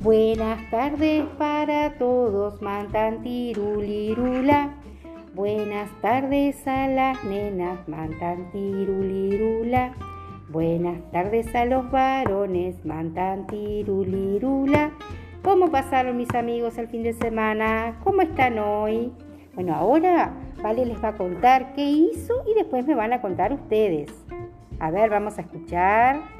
Buenas tardes para todos, mantantirulirula. Buenas tardes a las nenas, mantantirulirula. Buenas tardes a los varones, mantantirulirula. ¿Cómo pasaron mis amigos el fin de semana? ¿Cómo están hoy? Bueno, ahora Vale les va a contar qué hizo y después me van a contar ustedes. A ver, vamos a escuchar.